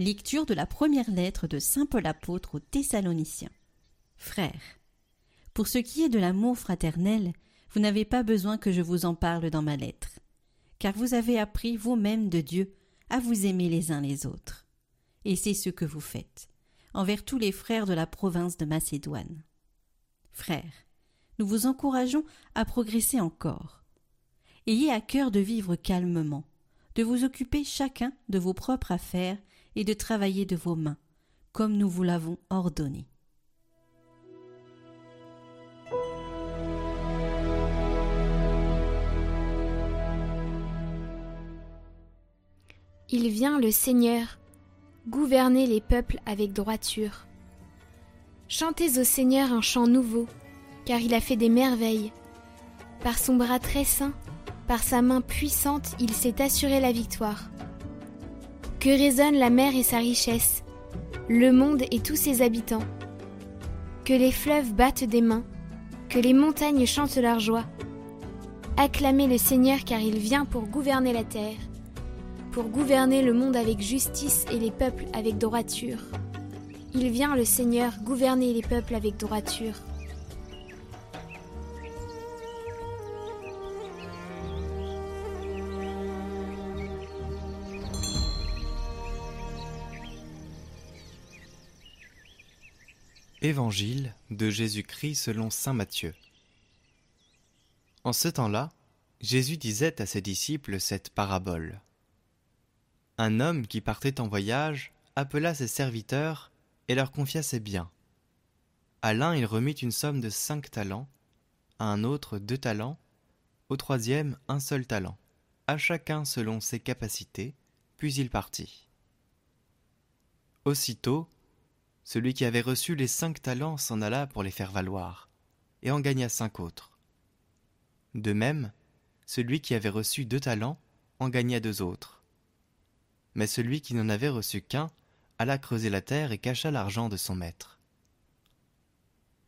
Lecture de la première lettre de Saint Paul apôtre aux Thessaloniciens. Frères, pour ce qui est de l'amour fraternel, vous n'avez pas besoin que je vous en parle dans ma lettre, car vous avez appris vous-même de Dieu à vous aimer les uns les autres. Et c'est ce que vous faites, envers tous les frères de la province de Macédoine. Frères, nous vous encourageons à progresser encore. Ayez à cœur de vivre calmement, de vous occuper chacun de vos propres affaires et de travailler de vos mains, comme nous vous l'avons ordonné. Il vient le Seigneur, gouverner les peuples avec droiture. Chantez au Seigneur un chant nouveau, car il a fait des merveilles. Par son bras très saint, par sa main puissante, il s'est assuré la victoire. Que résonne la mer et sa richesse, le monde et tous ses habitants. Que les fleuves battent des mains, que les montagnes chantent leur joie. Acclamez le Seigneur car il vient pour gouverner la terre, pour gouverner le monde avec justice et les peuples avec droiture. Il vient le Seigneur gouverner les peuples avec droiture. Évangile de Jésus-Christ selon Saint Matthieu. En ce temps-là, Jésus disait à ses disciples cette parabole. Un homme qui partait en voyage appela ses serviteurs et leur confia ses biens. À l'un il remit une somme de cinq talents, à un autre deux talents, au troisième un seul talent, à chacun selon ses capacités, puis il partit. Aussitôt, celui qui avait reçu les cinq talents s'en alla pour les faire valoir, et en gagna cinq autres. De même, celui qui avait reçu deux talents en gagna deux autres. Mais celui qui n'en avait reçu qu'un alla creuser la terre et cacha l'argent de son maître.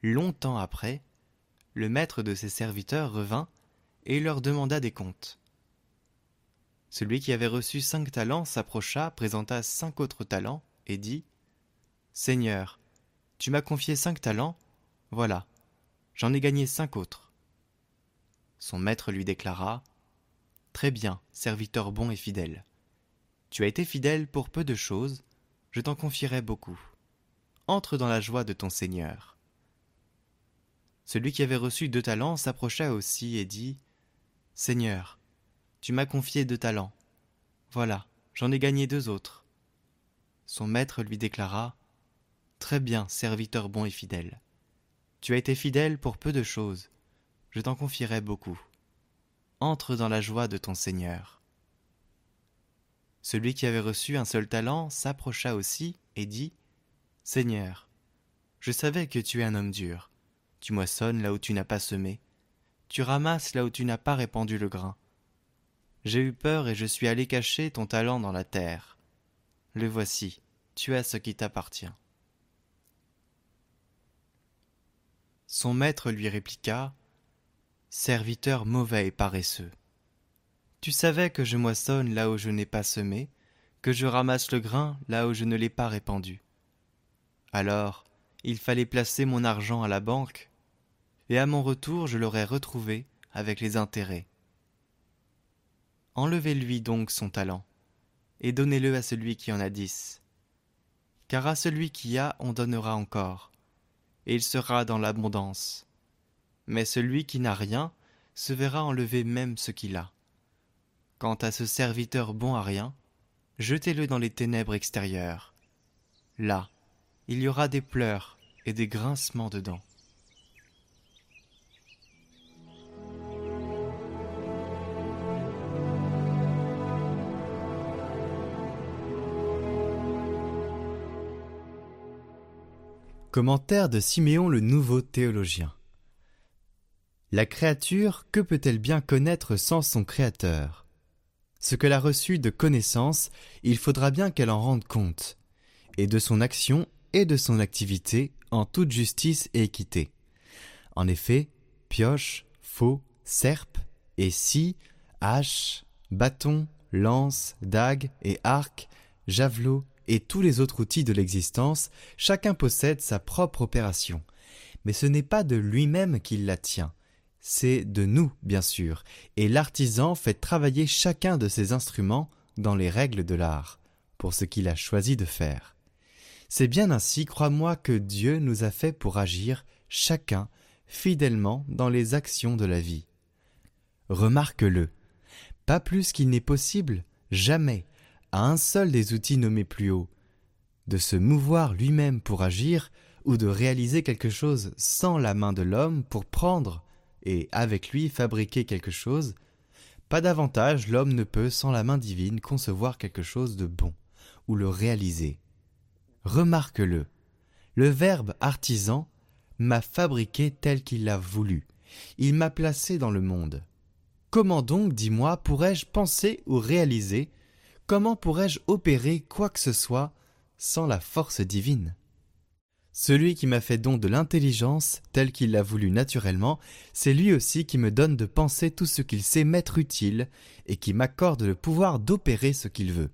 Longtemps après, le maître de ses serviteurs revint et leur demanda des comptes. Celui qui avait reçu cinq talents s'approcha, présenta cinq autres talents, et dit Seigneur, tu m'as confié cinq talents, voilà, j'en ai gagné cinq autres. Son maître lui déclara Très bien, serviteur bon et fidèle. Tu as été fidèle pour peu de choses, je t'en confierai beaucoup. Entre dans la joie de ton Seigneur. Celui qui avait reçu deux talents s'approcha aussi et dit Seigneur, tu m'as confié deux talents. Voilà, j'en ai gagné deux autres. Son maître lui déclara Très bien, serviteur bon et fidèle. Tu as été fidèle pour peu de choses, je t'en confierai beaucoup. Entre dans la joie de ton Seigneur. Celui qui avait reçu un seul talent s'approcha aussi et dit Seigneur, je savais que tu es un homme dur. Tu moissonnes là où tu n'as pas semé, tu ramasses là où tu n'as pas répandu le grain. J'ai eu peur et je suis allé cacher ton talent dans la terre. Le voici, tu as ce qui t'appartient. Maître lui répliqua Serviteur mauvais et paresseux. Tu savais que je moissonne là où je n'ai pas semé, que je ramasse le grain là où je ne l'ai pas répandu. Alors, il fallait placer mon argent à la banque, et à mon retour je l'aurais retrouvé avec les intérêts. Enlevez-lui donc son talent, et donnez-le à celui qui en a dix. Car à celui qui a on donnera encore, il sera dans l'abondance. Mais celui qui n'a rien se verra enlever même ce qu'il a. Quant à ce serviteur bon à rien, jetez-le dans les ténèbres extérieures. Là, il y aura des pleurs et des grincements de dents. Commentaire de Siméon le Nouveau Théologien. La créature, que peut-elle bien connaître sans son Créateur? Ce qu'elle a reçu de connaissance, il faudra bien qu'elle en rende compte, et de son action et de son activité en toute justice et équité. En effet, pioche, faux, serpe, et scie, hache, bâton, lance, dague et arc, javelot et tous les autres outils de l'existence, chacun possède sa propre opération. Mais ce n'est pas de lui-même qu'il la tient, c'est de nous, bien sûr, et l'artisan fait travailler chacun de ses instruments dans les règles de l'art, pour ce qu'il a choisi de faire. C'est bien ainsi, crois-moi, que Dieu nous a fait pour agir, chacun, fidèlement dans les actions de la vie. Remarque-le, pas plus qu'il n'est possible, jamais, à un seul des outils nommés plus haut, de se mouvoir lui-même pour agir ou de réaliser quelque chose sans la main de l'homme pour prendre et avec lui fabriquer quelque chose, pas davantage l'homme ne peut sans la main divine concevoir quelque chose de bon ou le réaliser. Remarque-le, le Verbe artisan m'a fabriqué tel qu'il l'a voulu, il m'a placé dans le monde. Comment donc, dis-moi, pourrais-je penser ou réaliser comment pourrais-je opérer quoi que ce soit sans la force divine? Celui qui m'a fait don de l'intelligence, tel qu'il l'a voulu naturellement, c'est lui aussi qui me donne de penser tout ce qu'il sait m'être utile, et qui m'accorde le pouvoir d'opérer ce qu'il veut.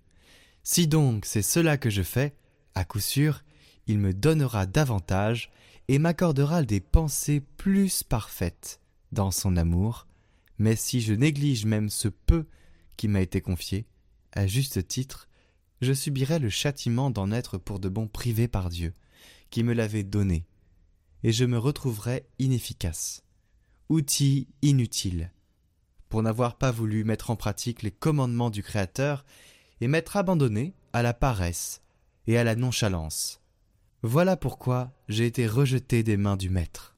Si donc c'est cela que je fais, à coup sûr, il me donnera davantage, et m'accordera des pensées plus parfaites dans son amour, mais si je néglige même ce peu qui m'a été confié, à juste titre, je subirais le châtiment d'en être pour de bon privé par Dieu, qui me l'avait donné, et je me retrouverais inefficace, outil inutile, pour n'avoir pas voulu mettre en pratique les commandements du Créateur et m'être abandonné à la paresse et à la nonchalance. Voilà pourquoi j'ai été rejeté des mains du Maître.